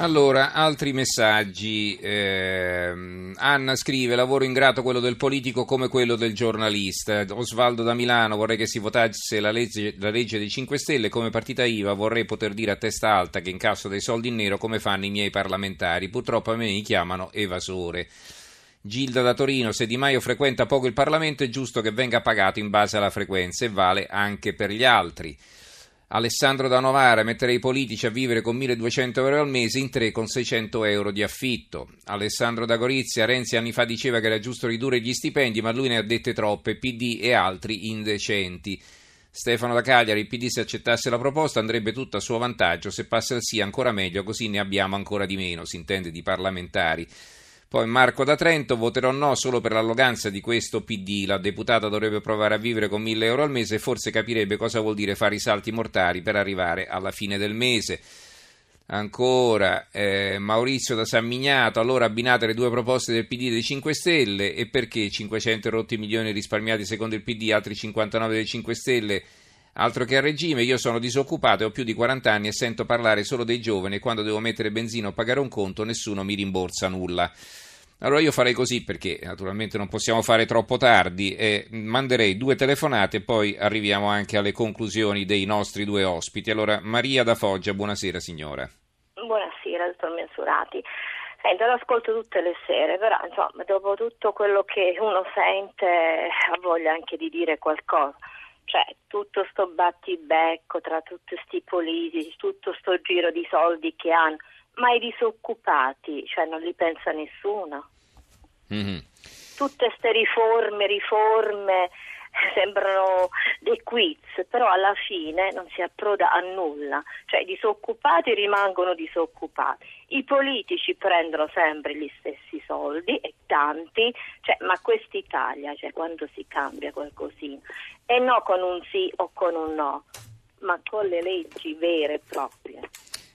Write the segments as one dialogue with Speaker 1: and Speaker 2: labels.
Speaker 1: Allora, altri messaggi. Eh, Anna scrive: Lavoro ingrato quello del politico come quello del giornalista. Osvaldo da Milano: Vorrei che si votasse la legge, la legge dei 5 Stelle. Come partita IVA vorrei poter dire a testa alta che incasso dei soldi in nero come fanno i miei parlamentari. Purtroppo a me mi chiamano evasore. Gilda da Torino: Se Di Maio frequenta poco il Parlamento, è giusto che venga pagato in base alla frequenza e vale anche per gli altri. Alessandro da Novara, mettere i politici a vivere con 1200 euro al mese in tre con 600 euro di affitto. Alessandro da Gorizia, Renzi anni fa diceva che era giusto ridurre gli stipendi, ma lui ne ha dette troppe, PD e altri indecenti. Stefano da Cagliari, il PD se accettasse la proposta andrebbe tutto a suo vantaggio, se passa il sì ancora meglio, così ne abbiamo ancora di meno, si intende di parlamentari. Poi Marco da Trento, voterò no solo per l'arroganza di questo PD. La deputata dovrebbe provare a vivere con 1000 euro al mese e forse capirebbe cosa vuol dire fare i salti mortali per arrivare alla fine del mese. Ancora eh, Maurizio da San Mignato, allora abbinate le due proposte del PD dei 5 Stelle e perché 500 rotti milioni risparmiati secondo il PD, altri 59 dei 5 Stelle Altro che a regime, io sono disoccupato e ho più di 40 anni e sento parlare solo dei giovani e quando devo mettere benzina o pagare un conto nessuno mi rimborsa nulla. Allora io farei così perché naturalmente non possiamo fare troppo tardi e manderei due telefonate e poi arriviamo anche alle conclusioni dei nostri due ospiti. Allora Maria da Foggia, buonasera signora.
Speaker 2: Buonasera dottor Mensurati. Sento, lo ascolto tutte le sere, però insomma dopo tutto quello che uno sente ha voglia anche di dire qualcosa cioè tutto sto battibecco tra tutti questi politici, tutto sto giro di soldi che hanno, ma i disoccupati, cioè non li pensa nessuno. Mm-hmm. Tutte queste riforme, riforme, sembrano dei quiz, però alla fine non si approda a nulla, cioè i disoccupati rimangono disoccupati, i politici prendono sempre gli stessi soldi e tanti, cioè, ma quest'Italia, cioè, quando si cambia qualcosina, e no con un sì o con un no, ma con le leggi vere e proprie.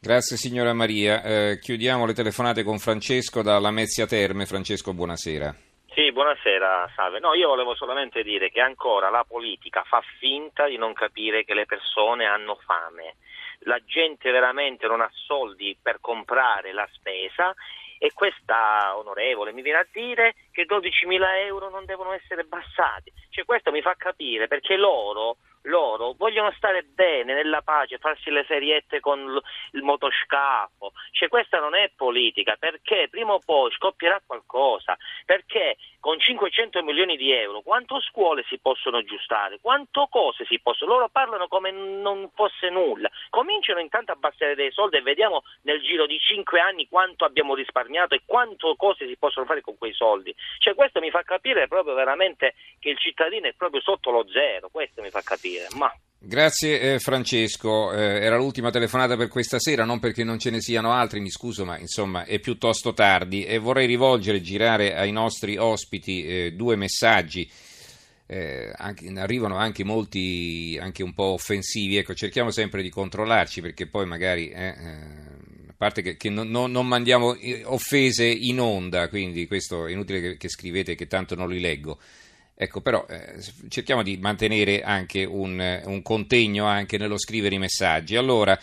Speaker 1: Grazie signora Maria. Eh, chiudiamo le telefonate con Francesco da Lamezia Terme. Francesco, buonasera.
Speaker 3: Sì, buonasera Salve. No, io volevo solamente dire che ancora la politica fa finta di non capire che le persone hanno fame. La gente veramente non ha soldi per comprare la spesa e questa onorevole mi viene a dire che 12.000 euro non devono essere bassati. Cioè, questo mi fa capire perché loro loro vogliono stare bene nella pace, farsi le feriette con il motoscafo. Cioè, questa non è politica perché prima o poi scoppierà qualcosa. Perché con 500 milioni di euro quanto scuole si possono aggiustare? Quanto cose si possono? Loro parlano come non fosse nulla. Cominciano intanto a abbassare dei soldi e vediamo nel giro di 5 anni quanto abbiamo risparmiato e quanto cose si possono fare con quei soldi. Cioè, questo mi fa capire proprio veramente che il cittadino è proprio sotto lo zero. Questo mi fa capire. Ma...
Speaker 1: Grazie eh, Francesco, eh, era l'ultima telefonata per questa sera, non perché non ce ne siano altri, mi scuso, ma insomma è piuttosto tardi e vorrei rivolgere, girare ai nostri ospiti eh, due messaggi. Eh, anche, arrivano anche molti anche un po' offensivi, ecco, cerchiamo sempre di controllarci perché poi magari eh, eh a parte che, che non, non, mandiamo offese in onda, quindi questo è inutile che, che scrivete che tanto non li leggo. Ecco, però eh, cerchiamo di mantenere anche un, un, contegno anche nello scrivere i messaggi. Allora,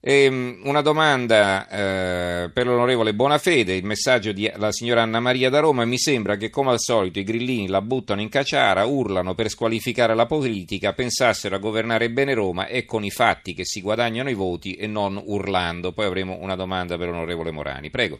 Speaker 1: ehm, una domanda eh, per l'onorevole Bonafede, il messaggio della signora Anna Maria da Roma, mi sembra che come al solito i grillini la buttano in caciara, urlano per squalificare la politica, pensassero a governare bene Roma e con i fatti che si guadagnano i voti e non urlando. Poi avremo una domanda per l'onorevole Morani. Prego.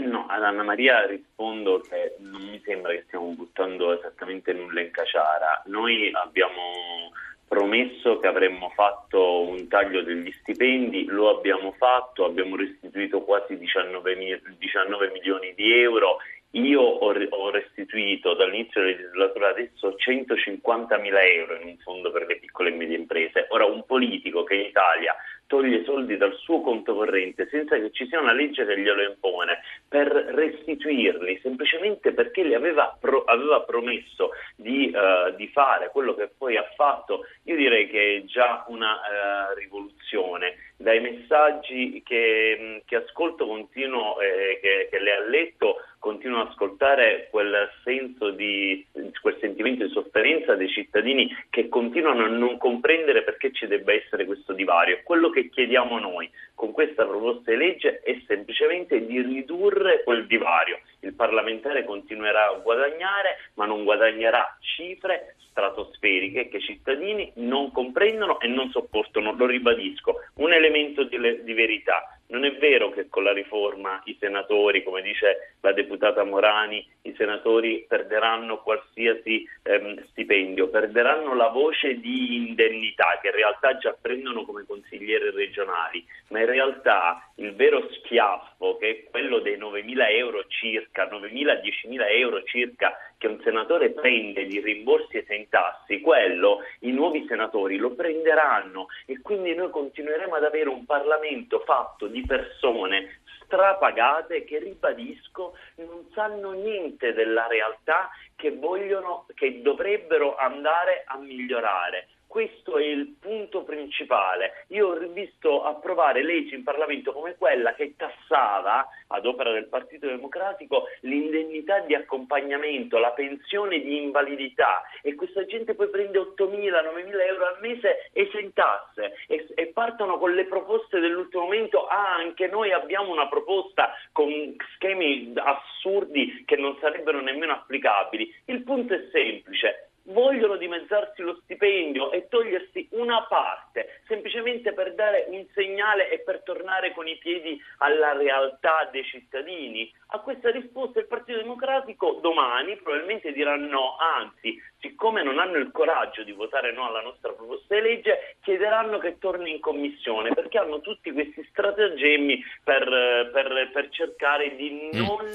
Speaker 4: No, ad Anna Maria rispondo che non mi sembra che stiamo buttando esattamente nulla in caciara. Noi abbiamo promesso che avremmo fatto un taglio degli stipendi, lo abbiamo fatto, abbiamo restituito quasi 19, 19 milioni di euro. Io ho, restituito dall'inizio della legislatura adesso 150 mila euro in un fondo per le piccole e medie imprese. Ora un politico che in Italia toglie soldi dal suo conto corrente senza che ci sia una legge che glielo impone per restituirli semplicemente perché le aveva, pro- aveva promesso di, uh, di, fare quello che poi ha fatto, io direi che è già una uh, rivoluzione. Dai messaggi che, che ascolto continuo, eh, che, che le ha letto, continuo ad ascoltare quel senso di quel sentimento di sofferenza dei cittadini che continuano a non comprendere perché ci debba essere questo divario. Quello che chiediamo noi con questa proposta di legge è semplicemente di ridurre quel divario. Il parlamentare continuerà a guadagnare, ma non guadagnerà cifre stratosferiche che i cittadini non comprendono e non sopportano, lo ribadisco. Un elemento di, di verità. Non è vero che con la riforma i senatori, come dice la deputata Morani, i senatori perderanno qualsiasi ehm, stipendio, perderanno la voce di indennità che in realtà già prendono come consiglieri regionali, ma in realtà il vero schiaffo, che è quello dei 9.000 euro circa, 9.000-10.000 euro circa che un senatore prende di rimborsi esentassi, quello i nuovi senatori lo prenderanno e quindi noi continueremo ad avere un Parlamento fatto di persone strapagate che ribadisco non sanno niente della realtà che vogliono che dovrebbero andare a migliorare questo è il punto principale. Io ho visto approvare leggi in Parlamento come quella che tassava, ad opera del Partito Democratico, l'indennità di accompagnamento, la pensione di invalidità e questa gente poi prende 8.000, 9.000 euro al mese esentasse e, e partono con le proposte dell'ultimo momento, ah anche noi abbiamo una proposta con schemi assurdi che non sarebbero nemmeno applicabili. Il punto è semplice, vogliono dimezzarsi lo stipendio e togliersi una parte, semplicemente per dare un segnale e per tornare con i piedi alla realtà dei cittadini. A questa risposta il Partito Democratico domani probabilmente dirà no, anzi, siccome non hanno il coraggio di votare no alla nostra proposta di legge, chiederanno che torni in commissione perché hanno tutti questi stratagemmi per, per, per cercare di mm. non...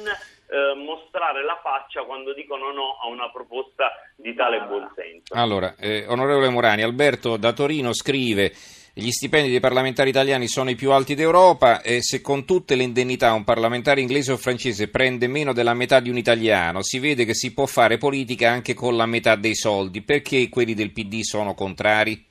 Speaker 4: Eh, mostrare la faccia quando dicono no a una proposta di tale buonsenso.
Speaker 1: Allora, eh, onorevole Morani, Alberto da Torino scrive gli stipendi dei parlamentari italiani sono i più alti d'Europa e se con tutte le indennità un parlamentare inglese o francese prende meno della metà di un italiano, si vede che si può fare politica anche con la metà dei soldi. Perché quelli del PD sono contrari?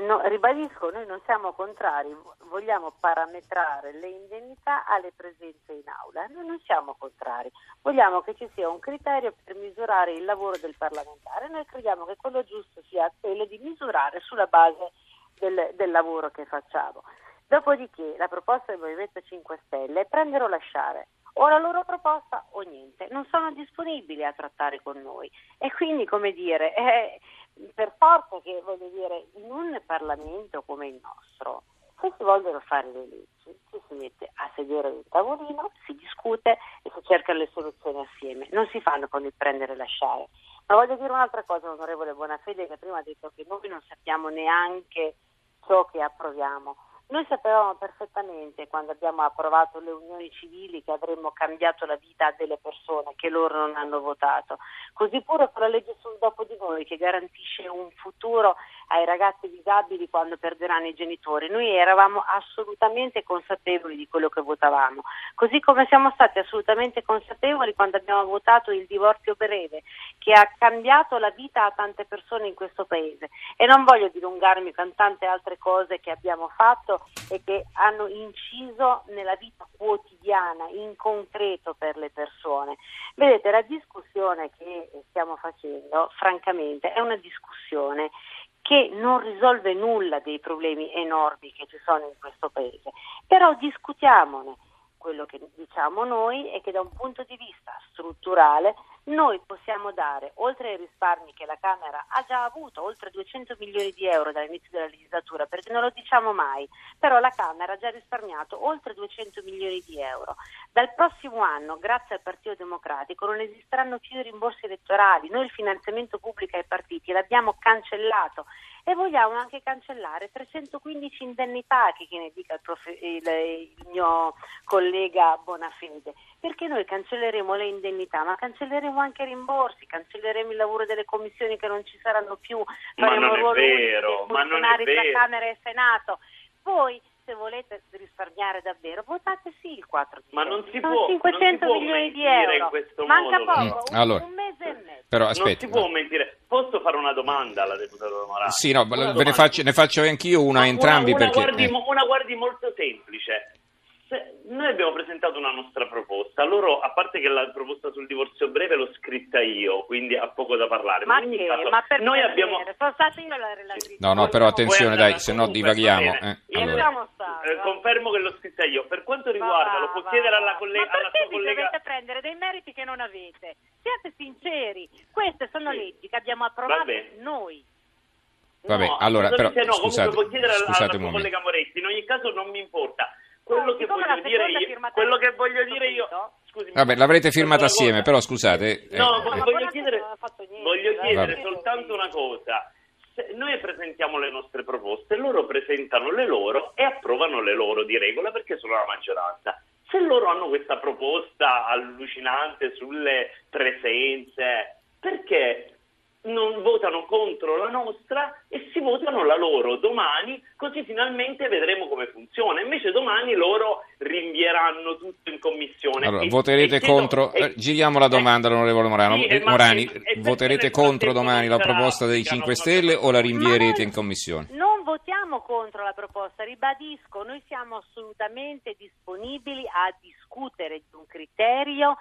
Speaker 5: No, ribadisco, noi non siamo contrari, vogliamo parametrare le indennità alle presenze in aula, noi non siamo contrari, vogliamo che ci sia un criterio per misurare il lavoro del parlamentare, noi crediamo che quello giusto sia quello di misurare sulla base del, del lavoro che facciamo. Dopodiché la proposta del Movimento 5 Stelle è prendere o lasciare, o la loro proposta o niente, non sono disponibili a trattare con noi e quindi come dire... Eh, per forza che voglio dire, in un Parlamento come il nostro, se si vogliono fare le leggi, ci si mette a sedere ad un tavolino, si discute e si cercano le soluzioni assieme, non si fanno con il prendere e lasciare. Ma voglio dire un'altra cosa, onorevole Bonafede, che prima ha detto che noi non sappiamo neanche ciò che approviamo. Noi sapevamo perfettamente quando abbiamo approvato le unioni civili che avremmo cambiato la vita delle persone che loro non hanno votato. Così pure con la legge sul dopo di noi che garantisce un futuro ai ragazzi disabili quando perderanno i genitori. Noi eravamo assolutamente consapevoli di quello che votavamo, così come siamo stati assolutamente consapevoli quando abbiamo votato il divorzio breve che ha cambiato la vita a tante persone in questo paese. E non voglio dilungarmi con tante altre cose che abbiamo fatto e che hanno inciso nella vita quotidiana, in concreto per le persone. Vedete, la discussione che stiamo facendo, francamente, è una discussione che non risolve nulla dei problemi enormi che ci sono in questo paese, però discutiamone. Quello che diciamo noi è che da un punto di vista strutturale noi possiamo dare, oltre ai risparmi che la Camera ha già avuto, oltre 200 milioni di euro dall'inizio della legislatura, perché non lo diciamo mai, però la Camera ha già risparmiato oltre 200 milioni di euro. Dal prossimo anno, grazie al Partito Democratico, non esisteranno più i rimborsi elettorali, noi il finanziamento pubblico ai partiti l'abbiamo cancellato e vogliamo anche cancellare 315 indennità, che chi ne dica il, prof... il, il mio collega Bonafede, perché noi cancelleremo le indennità, ma cancelleremo anche i rimborsi, cancelleremo il lavoro delle commissioni che non ci saranno più, faremo
Speaker 4: ma non è vero,
Speaker 5: funzionari tra Camera e Senato. Voi se volete risparmiare davvero, votate sì il 4
Speaker 4: Ma non si può-
Speaker 5: 500
Speaker 4: non si può
Speaker 5: milioni di euro.
Speaker 4: in questo
Speaker 5: Manca
Speaker 4: modo,
Speaker 5: poco,
Speaker 1: però.
Speaker 5: un,
Speaker 1: Allora.
Speaker 5: un mese e mezzo.
Speaker 1: Però
Speaker 4: non
Speaker 1: aspetti.
Speaker 4: si può mentire. Posso fare una domanda alla deputata Morano?
Speaker 1: Sì, no,
Speaker 4: Una
Speaker 1: ve ne faccio, ne faccio anch'io una a entrambi
Speaker 4: una,
Speaker 1: perché...
Speaker 4: guardi,
Speaker 1: eh.
Speaker 4: una guardi molto semplice. Se- noi abbiamo presentato una nostra proposta. Loro, a parte che la proposta sul divorzio breve l'ho scritta io, quindi ha poco da parlare.
Speaker 5: Ma
Speaker 4: ogni
Speaker 5: che?
Speaker 4: caso,
Speaker 5: Ma per
Speaker 4: noi abbiamo
Speaker 5: sono stata io la relatrice.
Speaker 1: No, no, però attenzione, dai, se no divaghiamo.
Speaker 4: va
Speaker 1: eh. Allora.
Speaker 4: Eh,
Speaker 5: va.
Speaker 4: confermo che l'ho scritta io. Per quanto
Speaker 5: Va,
Speaker 4: riguarda, lo può
Speaker 5: va,
Speaker 4: chiedere alla,
Speaker 5: va.
Speaker 4: collega,
Speaker 5: Ma
Speaker 4: alla
Speaker 5: perché
Speaker 4: sua
Speaker 5: vi
Speaker 4: collega.
Speaker 5: dovete prendere dei meriti che non avete? Siate sinceri, queste sono
Speaker 4: Sì.
Speaker 5: leggi che abbiamo approvato noi.
Speaker 1: Vabbè,
Speaker 4: No,
Speaker 1: allora, però,
Speaker 4: no,
Speaker 1: scusate,
Speaker 4: comunque può chiedere alla-
Speaker 1: scusate
Speaker 4: alla
Speaker 1: un momento.
Speaker 4: collega Moretti, in ogni caso non mi importa. Quello che voglio dire io, quello che voglio dire io, scusami,
Speaker 1: Vabbè, l'avrete firmata
Speaker 4: cosa-
Speaker 1: assieme, però scusate. eh.
Speaker 4: No,
Speaker 5: ma
Speaker 4: voglio
Speaker 5: Bonafede
Speaker 4: chiedere, voglio chiedere
Speaker 1: Vabbè.
Speaker 4: soltanto una cosa. Se noi presentiamo le nostre proposte, loro presentano le loro e approvano le loro di regola perché sono la maggioranza. Se loro hanno questa proposta allucinante sulle presenze, perché non votano contro la nostra e si votano la loro domani, così finalmente vedremo come funziona. Invece domani loro rinvieranno tutto in commissione.
Speaker 1: Allora,
Speaker 4: E-
Speaker 1: voterete
Speaker 4: e
Speaker 1: contro,
Speaker 4: e-
Speaker 1: eh, giriamo la domanda all'onorevole Morano.
Speaker 4: Sì,
Speaker 1: Eh,
Speaker 4: eh, ma-
Speaker 1: Morani, voterete contro domani la proposta dei
Speaker 4: siano
Speaker 1: 5
Speaker 4: una
Speaker 1: Stelle o la rinvierete in commissione?
Speaker 5: Non votiamo contro la proposta, ribadisco, noi siamo assolutamente disponibili a discutere di un criterio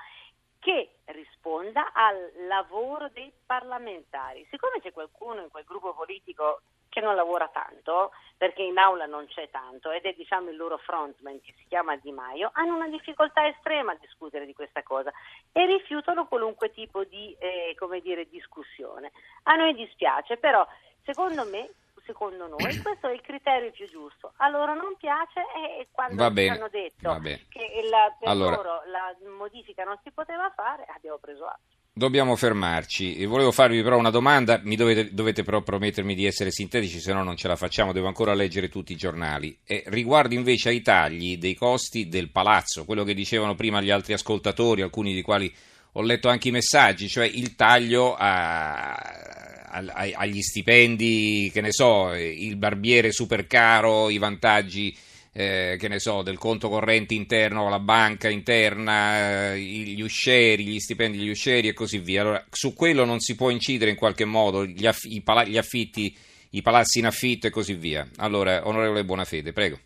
Speaker 5: che risponda al lavoro dei parlamentari. Siccome c'è qualcuno in quel gruppo politico che non lavora tanto, perché in aula non c'è tanto, ed è diciamo il loro frontman che si chiama Di Maio, hanno una difficoltà estrema a discutere di questa cosa e rifiutano qualunque tipo di eh, dire, discussione. A noi dispiace, però secondo me, secondo noi, questo è il criterio più giusto. A loro non piace e quando hanno detto che la, per
Speaker 1: Allora.
Speaker 5: loro la modifica non si poteva fare, abbiamo preso atto.
Speaker 1: Dobbiamo fermarci. Volevo farvi però una domanda, mi dovete, dovete però promettermi di essere sintetici, se no non ce la facciamo, devo ancora leggere tutti i giornali. E riguardo invece ai tagli dei costi del palazzo, quello che dicevano prima gli altri ascoltatori, alcuni di quali ho letto anche i messaggi, cioè il taglio a- agli stipendi, che ne so, il barbiere super caro, i vantaggi eh, che ne so, del conto corrente interno, la banca interna, eh, gli uscieri, gli stipendi degli uscieri e così via. Allora, su quello non si può incidere in qualche modo, gli, aff- i pala- gli affitti, i palazzi in affitto e così via. Allora, onorevole Bonafede, prego.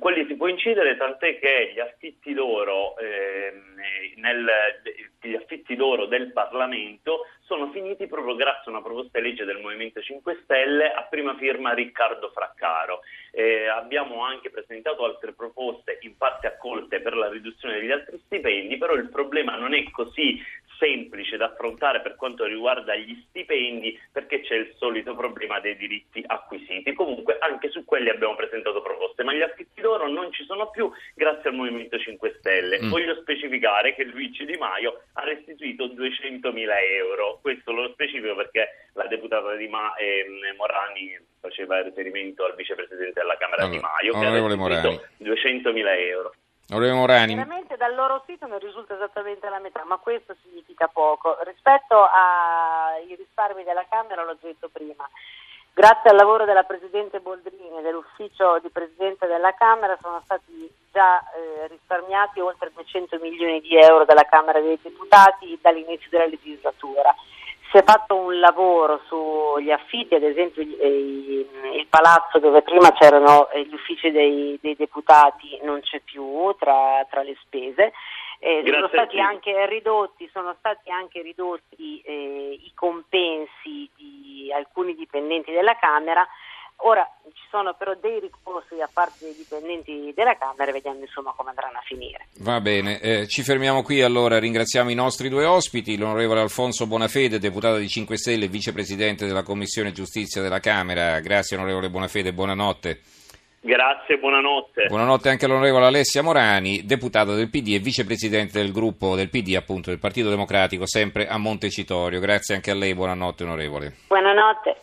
Speaker 4: Quelli si può incidere, tant'è che gli affitti loro, ehm, nel- gli affitti loro del Parlamento sono finiti proprio grazie a una proposta di legge del Movimento 5 Stelle a prima firma Riccardo Fraccaro. Eh, abbiamo anche presentato altre proposte, in parte accolte per la riduzione degli altri stipendi, però il problema non è così semplice da affrontare per quanto riguarda gli stipendi perché c'è il solito problema dei diritti acquisiti. Comunque anche su quelli abbiamo presentato proposte, ma gli affitti d'oro non ci sono più grazie al Movimento 5 Stelle.
Speaker 1: Mm.
Speaker 4: Voglio specificare che Luigi Di Maio ha restituito 200.000 euro, questo lo specifico perché la deputata Di Ma- ehm, Morani faceva riferimento al vicepresidente della Camera
Speaker 1: Allora,
Speaker 4: Di Maio che ha restituito 200.000 euro.
Speaker 1: Onorevole Morani,
Speaker 5: Veramente dal loro sito non risulta esattamente la metà, ma questo significa poco. Rispetto ai risparmi della Camera, l'ho detto prima, grazie al lavoro della Presidente Boldrini e dell'ufficio di Presidente della Camera sono stati già eh, risparmiati oltre 200 milioni di euro dalla Camera dei Deputati dall'inizio della legislatura. Si è fatto un lavoro sugli affitti, ad esempio eh, il palazzo dove prima c'erano eh, gli uffici dei, dei deputati non c'è più tra, tra le spese. Eh, sono stati ridotti, sono stati anche ridotti eh, i compensi di alcuni dipendenti della Camera. Ora ci sono però dei ricorsi da parte dei dipendenti della Camera e vediamo insomma come andranno a finire.
Speaker 1: va bene, eh, ci fermiamo qui allora, ringraziamo i nostri due ospiti, l'onorevole Alfonso Bonafede, deputato di 5 Stelle e vicepresidente della Commissione Giustizia della Camera. Grazie onorevole Bonafede, buonanotte.
Speaker 4: Grazie, buonanotte.
Speaker 1: Buonanotte anche all'onorevole Alessia Morani, deputata del PD e vicepresidente del gruppo del PD, appunto del Partito Democratico, sempre a Montecitorio. Grazie anche a lei, buonanotte onorevole.
Speaker 5: Buonanotte.